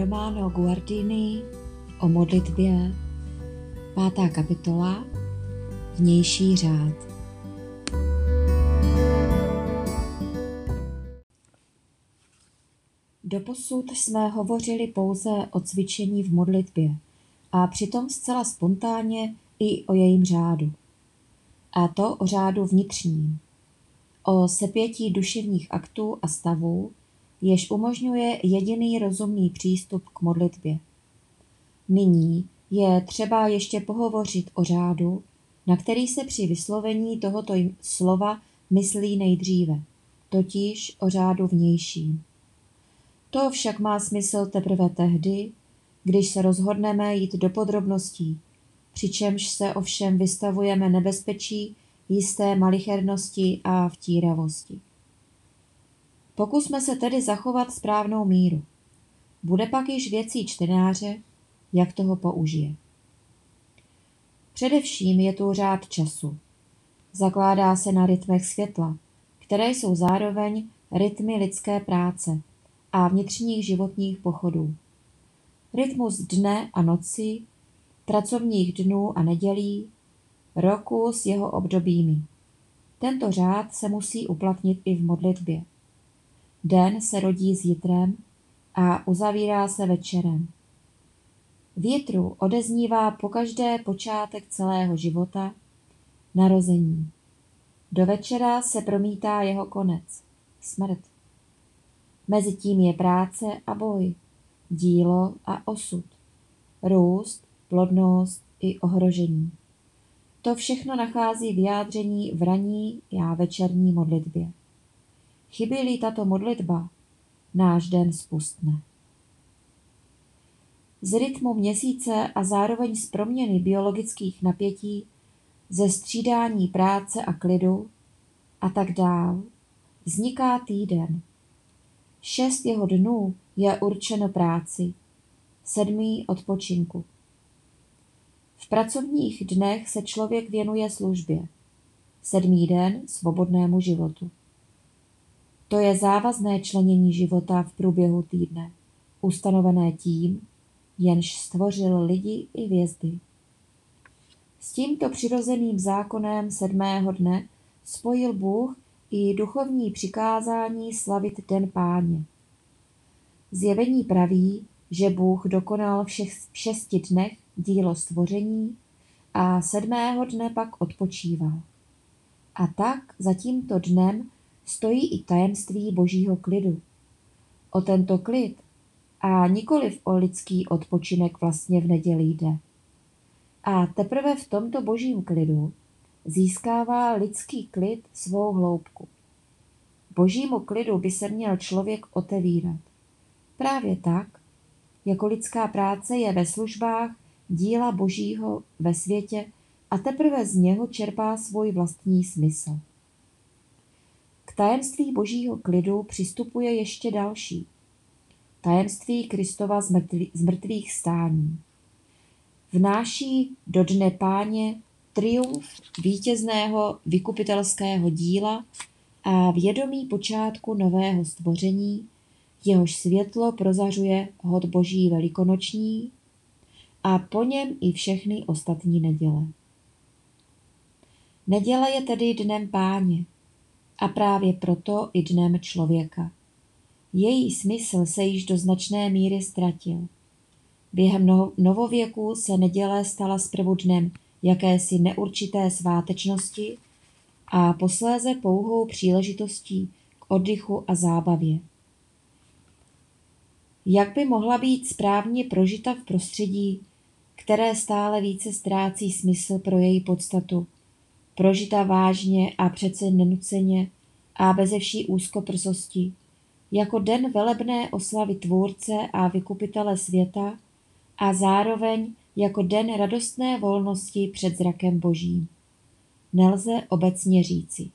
Romano Guardini o modlitbě, pátá kapitola, vnější řád. Doposud jsme hovořili pouze o cvičení v modlitbě a přitom zcela spontánně i o jejím řádu. A to o řádu vnitřním. O sepětí duševních aktů a stavů, jež umožňuje jediný rozumný přístup k modlitbě. Nyní je třeba ještě pohovořit o řádu, na který se při vyslovení tohoto slova myslí nejdříve, totiž o řádu vnějším. To však má smysl teprve tehdy, když se rozhodneme jít do podrobností, přičemž se ovšem vystavujeme nebezpečí jisté malichernosti a vtíravosti. Pokusme se tedy zachovat správnou míru. Bude pak již věcí čtenáře, jak toho použije. Především je tu řád času. Zakládá se na rytmech světla, které jsou zároveň rytmy lidské práce a vnitřních životních pochodů. Rytmus dne a noci, pracovních dnů a nedělí, roku s jeho obdobími. Tento řád se musí uplatnit i v modlitbě. Den se rodí s jitrem a uzavírá se večerem. Větru odeznívá pokaždé počátek celého života, narození. Do večera se promítá jeho konec, smrt. Mezitím je práce a boj, dílo a osud, růst, plodnost i ohrožení. To všechno nachází vyjádření v raní já večerní modlitbě. Chybí-li tato modlitba, náš den spustne. Z rytmu měsíce a zároveň z proměny biologických napětí, ze střídání práce a klidu a tak dál, vzniká týden. Šest jeho dnů je určeno práci, sedmý odpočinku. V pracovních dnech se člověk věnuje službě, sedmý den svobodnému životu. To je závazné členění života v průběhu týdne, ustanovené tím, jenž stvořil lidi i hvězdy. S tímto přirozeným zákonem sedmého dne spojil Bůh i duchovní přikázání slavit den páně. Zjevení praví, že Bůh dokonal všech šesti dnech dílo stvoření a sedmého dne pak odpočíval. A tak za tímto dnem stojí i tajemství božího klidu. O tento klid a nikoliv o lidský odpočinek vlastně v neděli jde. A teprve v tomto božím klidu získává lidský klid svou hloubku. Božímu klidu by se měl člověk otevírat. Právě tak, jako lidská práce je ve službách díla Božího ve světě a teprve z něho čerpá svůj vlastní smysl. Tajemství Božího klidu přistupuje ještě další. Tajemství Kristova z mrtvých stání. Vnáší do dne páně triumf vítězného vykupitelského díla a vědomí počátku nového stvoření, jehož světlo prozařuje hod boží velikonoční a po něm i všechny ostatní neděle. Neděle je tedy dnem páně a právě proto i dnem člověka. Její smysl se již do značné míry ztratil. Během novověku se neděle stala zprvu dnem jakési neurčité svátečnosti a posléze pouhou příležitostí k oddychu a zábavě. Jak by mohla být správně prožita v prostředí, které stále více ztrácí smysl pro její podstatu, prožita vážně a přece nenuceně a beze vší úzkoprsosti, jako den velebné oslavy Tvůrce a Vykupitele světa a zároveň jako den radostné volnosti před zrakem Božím. Nelze obecně říci.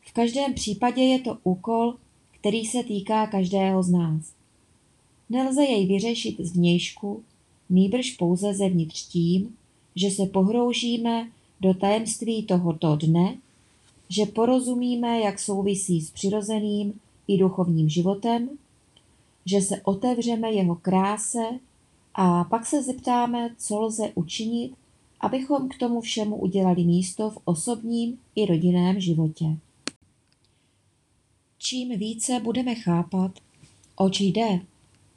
V každém případě je to úkol, který se týká každého z nás. Nelze jej vyřešit z vnějšku, nýbrž pouze zevnitř tím, že se pohroužíme do tajemství tohoto dne, že porozumíme, jak souvisí s přirozeným i duchovním životem že se otevřeme jeho kráse a pak se zeptáme, co lze učinit, abychom k tomu všemu udělali místo v osobním i rodinném životě. Čím více budeme chápat, oč jde,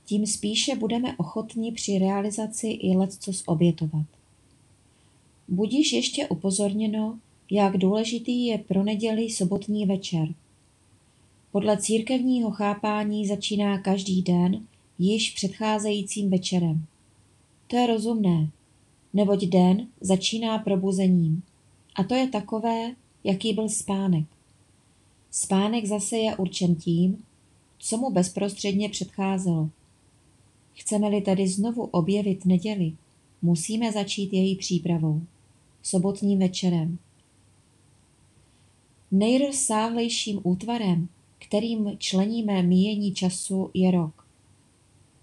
tím spíše budeme ochotní při realizaci i leccos obětovat. Budíš ještě upozorněno, jak důležitý je pro neděli sobotní večer. Podle církevního chápání začíná každý den již předcházejícím večerem. To je rozumné, neboť den začíná probuzením. A to je takové, jaký byl spánek. Spánek zase je určen tím, co mu bezprostředně předcházelo. Chceme-li tedy znovu objevit neděli, musíme začít její přípravou, sobotním večerem. Nejrozsáhlejším útvarem, kterým členíme míjení času, je rok.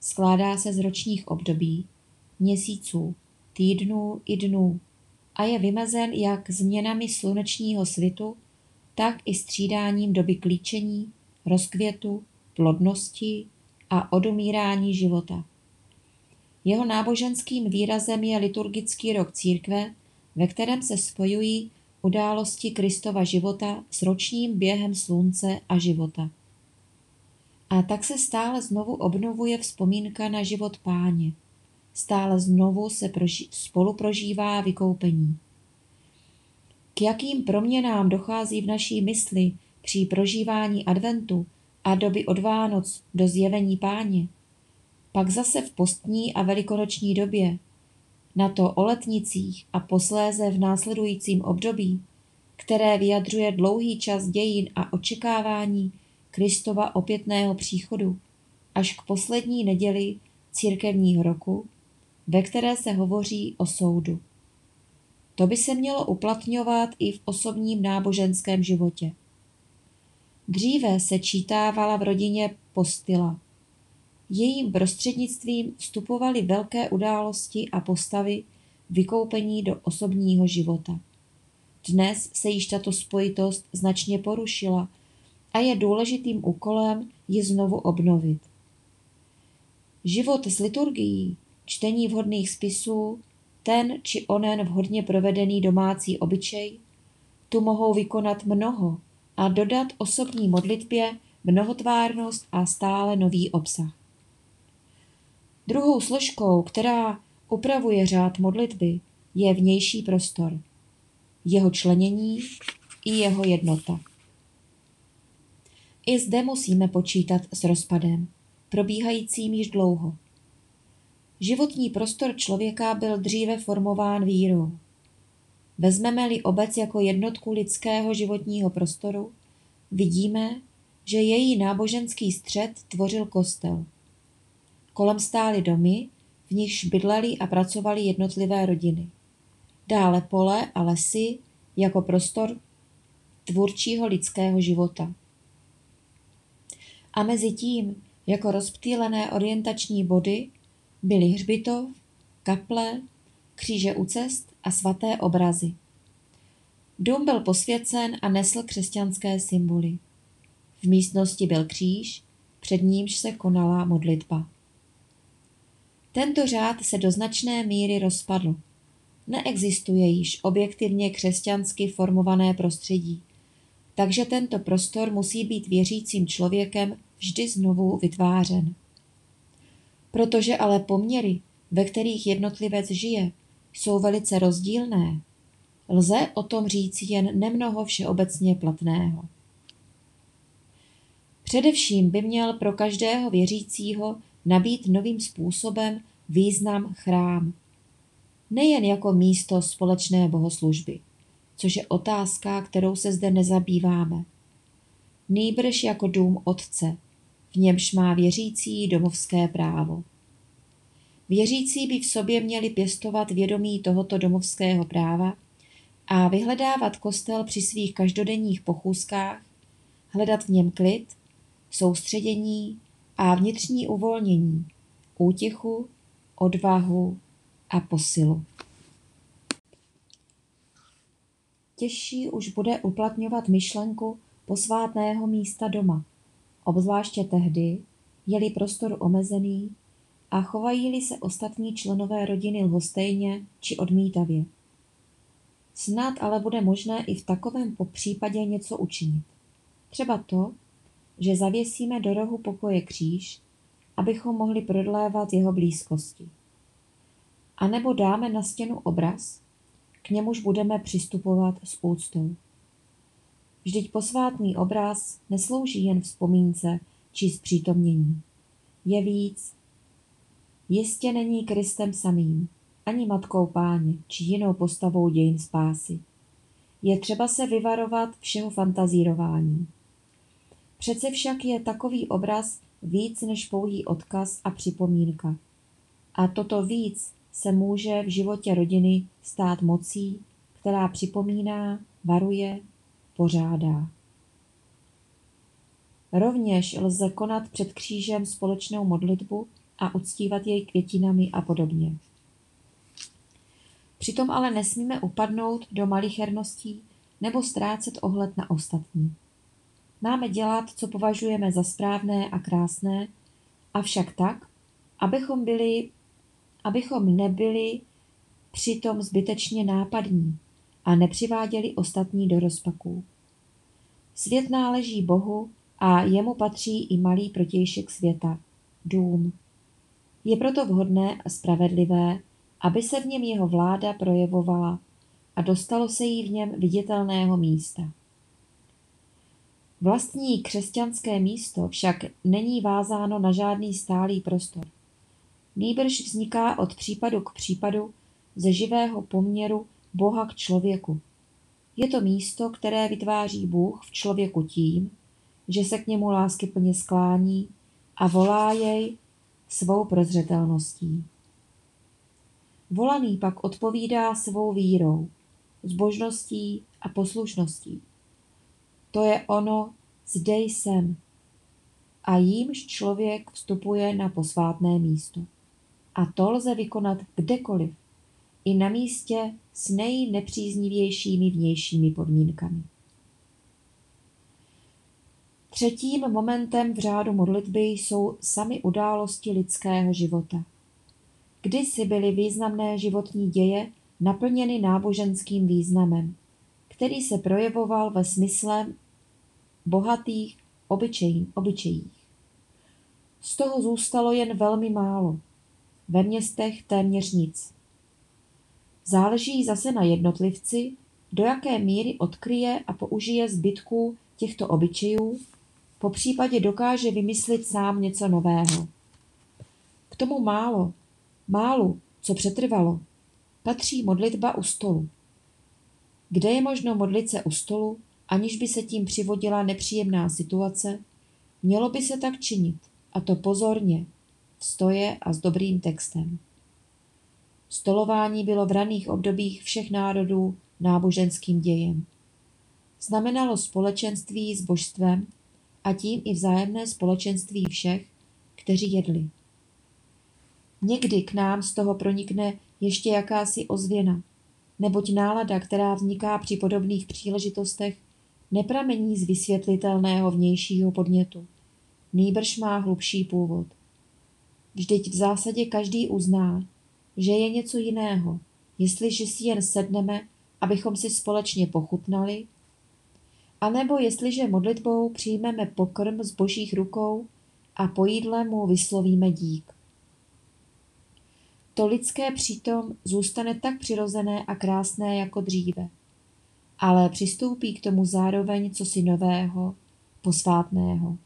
Skládá se z ročních období, měsíců, týdnů i dnů a je vymezen jak změnami slunečního svitu, tak i střídáním doby klíčení, rozkvětu, plodnosti a odumírání života. Jeho náboženským výrazem je liturgický rok církve, ve kterém se spojují události Kristova života s ročním během slunce a života. A tak se stále znovu obnovuje vzpomínka na život páně. Stále znovu se proži- spolu prožívá vykoupení. K jakým proměnám dochází v naší mysli při prožívání adventu a doby od Vánoc do zjevení páně? Pak zase v postní a velikonoční době, na to o letnicích a posléze v následujícím období, které vyjadřuje dlouhý čas dějin a očekávání Kristova opětného příchodu, až k poslední neděli církevního roku, ve které se hovoří o soudu. To by se mělo uplatňovat i v osobním náboženském životě. Dříve se čítávala v rodině postila. Jejím prostřednictvím vstupovaly velké události a postavy vykoupení do osobního života. Dnes se již tato spojitost značně porušila a je důležitým úkolem ji znovu obnovit. Život s liturgií, čtení vhodných spisů, ten či onen vhodně provedený domácí obyčej, tu mohou vykonat mnoho a dodat osobní modlitbě mnohotvárnost a stále nový obsah. Druhou složkou, která upravuje řád modlitby, je vnější prostor, jeho členění i jeho jednota. I zde musíme počítat s rozpadem, probíhajícím již dlouho. Životní prostor člověka byl dříve formován vírou. Vezmeme-li obec jako jednotku lidského životního prostoru, vidíme, že její náboženský střed tvořil kostel. Kolem stály domy, v nichž bydleli a pracovali jednotlivé rodiny. Dále pole a lesy jako prostor tvůrčího lidského života. A mezi tím, jako rozptýlené orientační body, byly hřbitov, kaple, kříže u cest a svaté obrazy. Dům byl posvěcen a nesl křesťanské symboly. V místnosti byl kříž, před nímž se konala modlitba. Tento řád se do značné míry rozpadl. Neexistuje již objektivně křesťansky formované prostředí, takže tento prostor musí být věřícím člověkem vždy znovu vytvářen. Protože ale poměry, ve kterých jednotlivec žije, jsou velice rozdílné, lze o tom říct jen nemnoho všeobecně platného. Především by měl pro každého věřícího nabít novým způsobem význam chrám. Nejen jako místo společné bohoslužby, což je otázka, kterou se zde nezabýváme. Nýbrž jako dům otce, v němž má věřící domovské právo. Věřící by v sobě měli pěstovat vědomí tohoto domovského práva a vyhledávat kostel při svých každodenních pochůzkách, hledat v něm klid, soustředění a vnitřní uvolnění, útichu, odvahu a posilu. Těžší už bude uplatňovat myšlenku posvátného místa doma, obzvláště tehdy, je-li prostor omezený a chovají-li se ostatní členové rodiny lhostejně či odmítavě. Snad ale bude možné i v takovém případě něco učinit. Třeba to, že zavěsíme do rohu pokoje kříž, abychom mohli prodlévat jeho blízkosti. A nebo dáme na stěnu obraz, k němuž budeme přistupovat s úctou. Vždyť posvátný obraz neslouží jen vzpomínce či zpřítomnění. Je víc. Jistě není Kristem samým, ani matkou páně, či jinou postavou dějin spásy. Je třeba se vyvarovat všeho fantazírování. Přece však je takový obraz víc než pouhý odkaz a připomínka. A toto víc se může v životě rodiny stát mocí, která připomíná, varuje, pořádá. Rovněž lze konat před křížem společnou modlitbu a uctívat jej květinami a podobně. Přitom ale nesmíme upadnout do malicherností nebo ztrácet ohled na ostatní. Máme dělat, co považujeme za správné a krásné, avšak tak, abychom, byli, abychom nebyli přitom zbytečně nápadní a nepřiváděli ostatní do rozpaků. Svět náleží Bohu a jemu patří i malý protějšek světa, dům. Je proto vhodné a spravedlivé, aby se v něm jeho vláda projevovala a dostalo se jí v něm viditelného místa. Vlastní křesťanské místo však není vázáno na žádný stálý prostor. Nýbrž vzniká od případu k případu ze živého poměru Boha k člověku. Je to místo, které vytváří Bůh v člověku tím, že se k němu lásky plně sklání a volá jej svou prozřetelností. Volaný pak odpovídá svou vírou, zbožností a poslušností. To je ono, zde jsem. A jímž člověk vstupuje na posvátné místo. A to lze vykonat kdekoliv, i na místě s nejnepříznivějšími vnějšími podmínkami. Třetím momentem v řádu modlitby jsou sami události lidského života. Kdysi byly významné životní děje naplněny náboženským významem, který se projevoval ve smysle bohatých obyčej, obyčejích. Z toho zůstalo jen velmi málo. Ve městech téměř nic. Záleží zase na jednotlivci, do jaké míry odkryje a použije zbytků těchto obyčejů, po případě dokáže vymyslit sám něco nového. K tomu málo, málu, co přetrvalo, patří modlitba u stolu. Kde je možno modlit se u stolu, aniž by se tím přivodila nepříjemná situace, mělo by se tak činit, a to pozorně, v stoje a s dobrým textem. Stolování bylo v raných obdobích všech národů náboženským dějem. Znamenalo společenství s božstvem a tím i vzájemné společenství všech, kteří jedli. Někdy k nám z toho pronikne ještě jakási ozvěna, neboť nálada, která vzniká při podobných příležitostech, nepramení z vysvětlitelného vnějšího podnětu. Nýbrž má hlubší původ. Vždyť v zásadě každý uzná, že je něco jiného, jestliže si jen sedneme, abychom si společně pochutnali, anebo jestliže modlitbou přijmeme pokrm z božích rukou a po jídle mu vyslovíme dík. To lidské přitom zůstane tak přirozené a krásné jako dříve, ale přistoupí k tomu zároveň cosi nového, posvátného.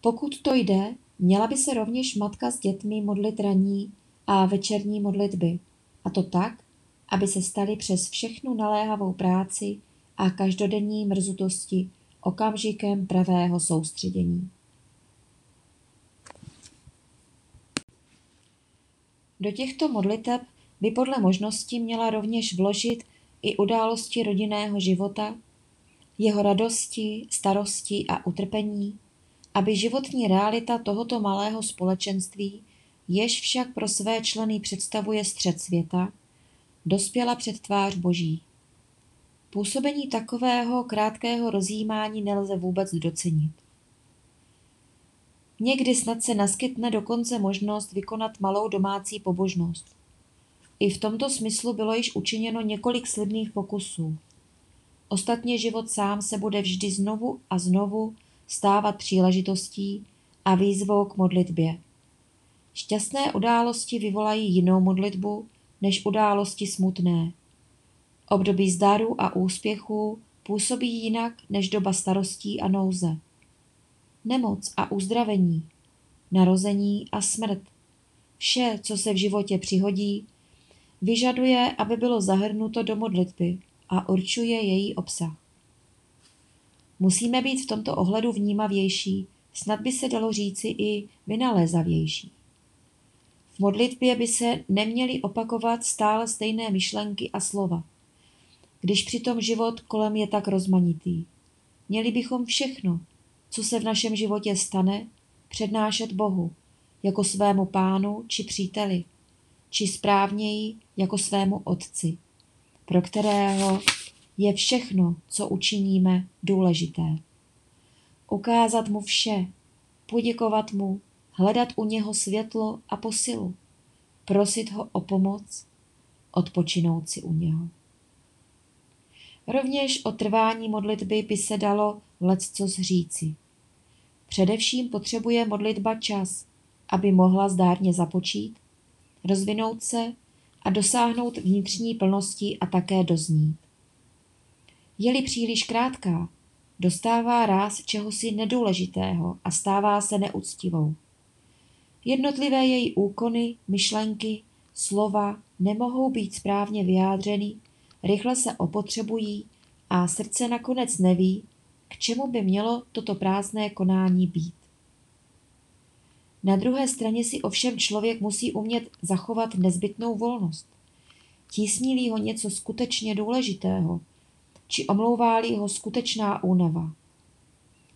Pokud to jde, měla by se rovněž matka s dětmi modlit ranní a večerní modlitby, a to tak, aby se staly přes všechnu naléhavou práci a každodenní mrzutosti okamžikem pravého soustředění. Do těchto modliteb by podle možnosti měla rovněž vložit i události rodinného života, jeho radosti, starosti a utrpení, aby životní realita tohoto malého společenství, jež však pro své členy představuje střed světa, dospěla před tvář Boží. Působení takového krátkého rozjímání nelze vůbec docenit. Někdy snad se naskytne dokonce možnost vykonat malou domácí pobožnost. I v tomto smyslu bylo již učiněno několik slibných pokusů. Ostatně život sám se bude vždy znovu a znovu stávat příležitostí a výzvou k modlitbě. Šťastné události vyvolají jinou modlitbu než události smutné. Období zdaru a úspěchů působí jinak než doba starostí a nouze. Nemoc a uzdravení, narození a smrt, vše, co se v životě přihodí, vyžaduje, aby bylo zahrnuto do modlitby a určuje její obsah. Musíme být v tomto ohledu vnímavější, snad by se dalo říci i vynalézavější. V modlitbě by se neměly opakovat stále stejné myšlenky a slova, když přitom život kolem je tak rozmanitý. Měli bychom všechno, co se v našem životě stane, přednášet Bohu, jako svému pánu či příteli, či správněji jako svému otci, pro kterého je všechno, co učiníme, důležité. Ukázat mu vše, poděkovat mu, hledat u něho světlo a posilu, prosit ho o pomoc, odpočinout si u něho. Rovněž o trvání modlitby by se dalo lecco zříci. Především potřebuje modlitba čas, aby mohla zdárně započít, rozvinout se a dosáhnout vnitřní plnosti a také doznít. Je-li příliš krátká, dostává ráz čehosi nedůležitého a stává se neúctivou. Jednotlivé její úkony, myšlenky, slova nemohou být správně vyjádřeny, rychle se opotřebují a srdce nakonec neví, k čemu by mělo toto prázdné konání být. Na druhé straně si ovšem člověk musí umět zachovat nezbytnou volnost. Tísní ho něco skutečně důležitého, či omlouvá ho skutečná únava.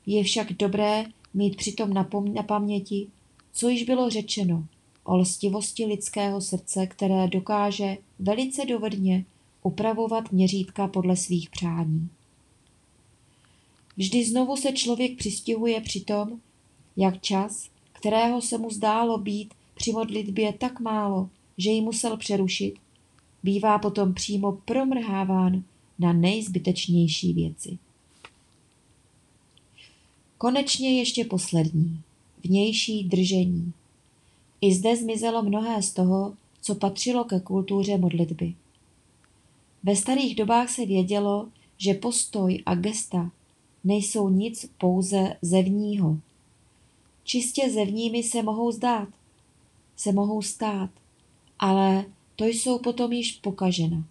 Je však dobré mít přitom na, na paměti, co již bylo řečeno o lstivosti lidského srdce, které dokáže velice dovedně upravovat měřítka podle svých přání. Vždy znovu se člověk přistihuje při tom, jak čas, kterého se mu zdálo být při modlitbě tak málo, že ji musel přerušit, bývá potom přímo promrháván na nejzbytečnější věci. Konečně ještě poslední, vnější držení. I zde zmizelo mnohé z toho, co patřilo ke kultuře modlitby. Ve starých dobách se vědělo, že postoj a gesta nejsou nic pouze zevního. Čistě zevními se mohou zdát, se mohou stát, ale to jsou potom již pokažena.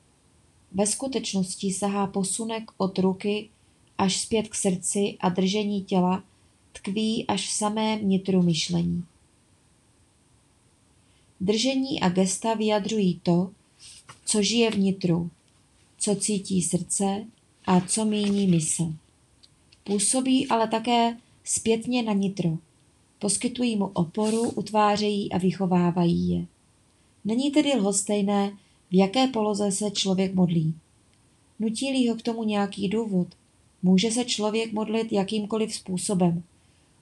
Ve skutečnosti sahá posunek od ruky až zpět k srdci a držení těla tkví až v samém nitru myšlení. Držení a gesta vyjadřují to, co žije vnitru, co cítí srdce a co míní mysl. Působí ale také zpětně na nitro. Poskytují mu oporu, utvářejí a vychovávají je. Není tedy lhostejné, v jaké poloze se člověk modlí. Nutí ho k tomu nějaký důvod. Může se člověk modlit jakýmkoliv způsobem.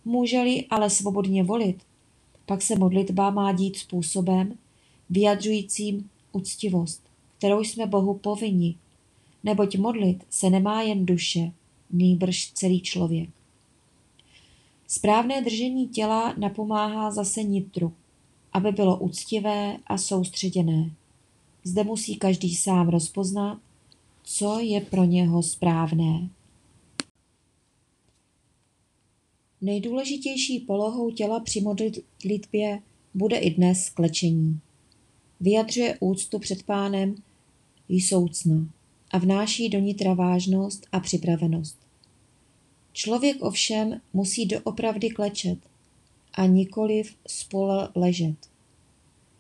Může-li ale svobodně volit, pak se modlitba má dít způsobem, vyjadřujícím úctivost, kterou jsme Bohu povinni, neboť modlit se nemá jen duše, nýbrž celý člověk. Správné držení těla napomáhá zase nitru, aby bylo úctivé a soustředěné. Zde musí každý sám rozpoznat, co je pro něho správné. Nejdůležitější polohou těla při modlitbě bude i dnes klečení. Vyjadřuje úctu před pánem jsoucna a vnáší do nitra vážnost a připravenost. Člověk ovšem musí doopravdy klečet a nikoliv spole ležet.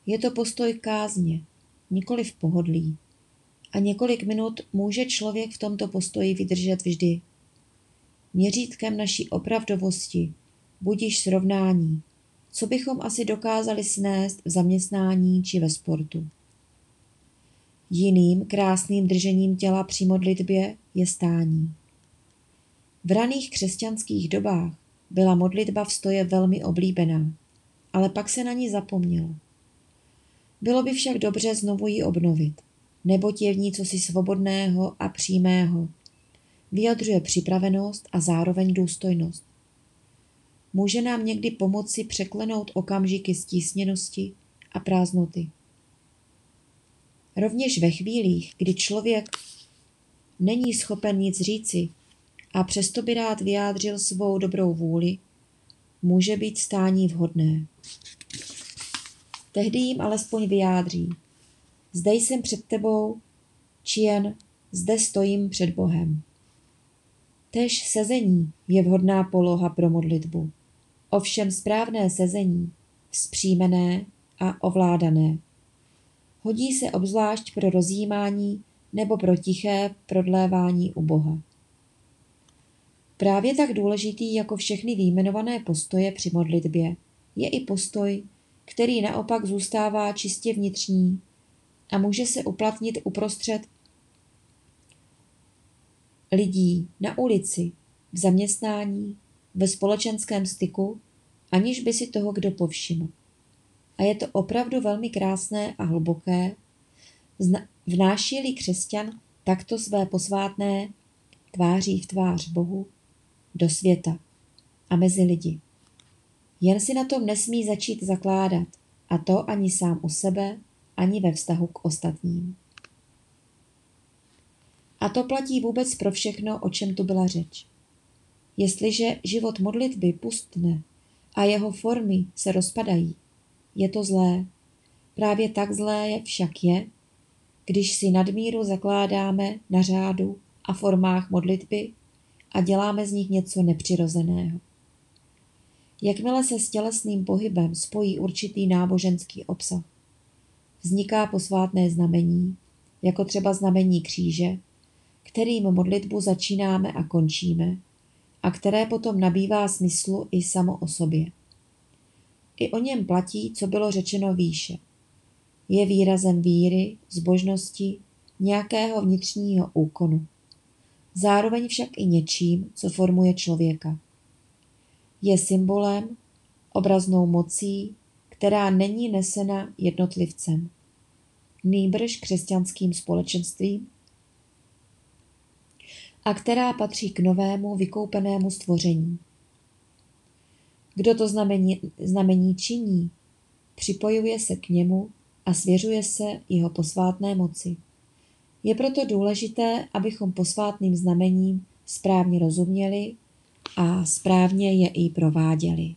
Je to postoj kázně, nikoliv pohodlí. A několik minut může člověk v tomto postoji vydržet vždy. Měřítkem naší opravdovosti budíš srovnání, co bychom asi dokázali snést v zaměstnání či ve sportu. Jiným krásným držením těla při modlitbě je stání. V raných křesťanských dobách byla modlitba v stoje velmi oblíbená, ale pak se na ní zapomnělo. Bylo by však dobře znovu ji obnovit, neboť je v ní cosi svobodného a přímého. Vyjadřuje připravenost a zároveň důstojnost. Může nám někdy pomoci překlenout okamžiky stísněnosti a prázdnoty. Rovněž ve chvílích, kdy člověk není schopen nic říci a přesto by rád vyjádřil svou dobrou vůli, může být stání vhodné. Tehdy jim alespoň vyjádří. Zde jsem před tebou, či jen zde stojím před Bohem. Tež sezení je vhodná poloha pro modlitbu. Ovšem správné sezení, vzpřímené a ovládané. Hodí se obzvlášť pro rozjímání nebo pro tiché prodlévání u Boha. Právě tak důležitý jako všechny výjmenované postoje při modlitbě je i postoj, který naopak zůstává čistě vnitřní a může se uplatnit uprostřed lidí na ulici, v zaměstnání, ve společenském styku, aniž by si toho kdo povšiml. A je to opravdu velmi krásné a hluboké, vnáší-li křesťan takto své posvátné tváří v tvář Bohu do světa a mezi lidi. Jen si na tom nesmí začít zakládat, a to ani sám u sebe, ani ve vztahu k ostatním. A to platí vůbec pro všechno, o čem tu byla řeč. Jestliže život modlitby pustne a jeho formy se rozpadají, je to zlé. Právě tak zlé je však je, když si nadmíru zakládáme na řádu a formách modlitby a děláme z nich něco nepřirozeného. Jakmile se s tělesným pohybem spojí určitý náboženský obsah, vzniká posvátné znamení, jako třeba znamení kříže, kterým modlitbu začínáme a končíme, a které potom nabývá smyslu i samo o sobě. I o něm platí, co bylo řečeno výše. Je výrazem víry, zbožnosti, nějakého vnitřního úkonu. Zároveň však i něčím, co formuje člověka. Je symbolem, obraznou mocí, která není nesena jednotlivcem, nýbrž křesťanským společenstvím a která patří k novému vykoupenému stvoření. Kdo to znamení, znamení činí, připojuje se k němu a svěřuje se jeho posvátné moci. Je proto důležité, abychom posvátným znamením správně rozuměli a správně je i prováděli.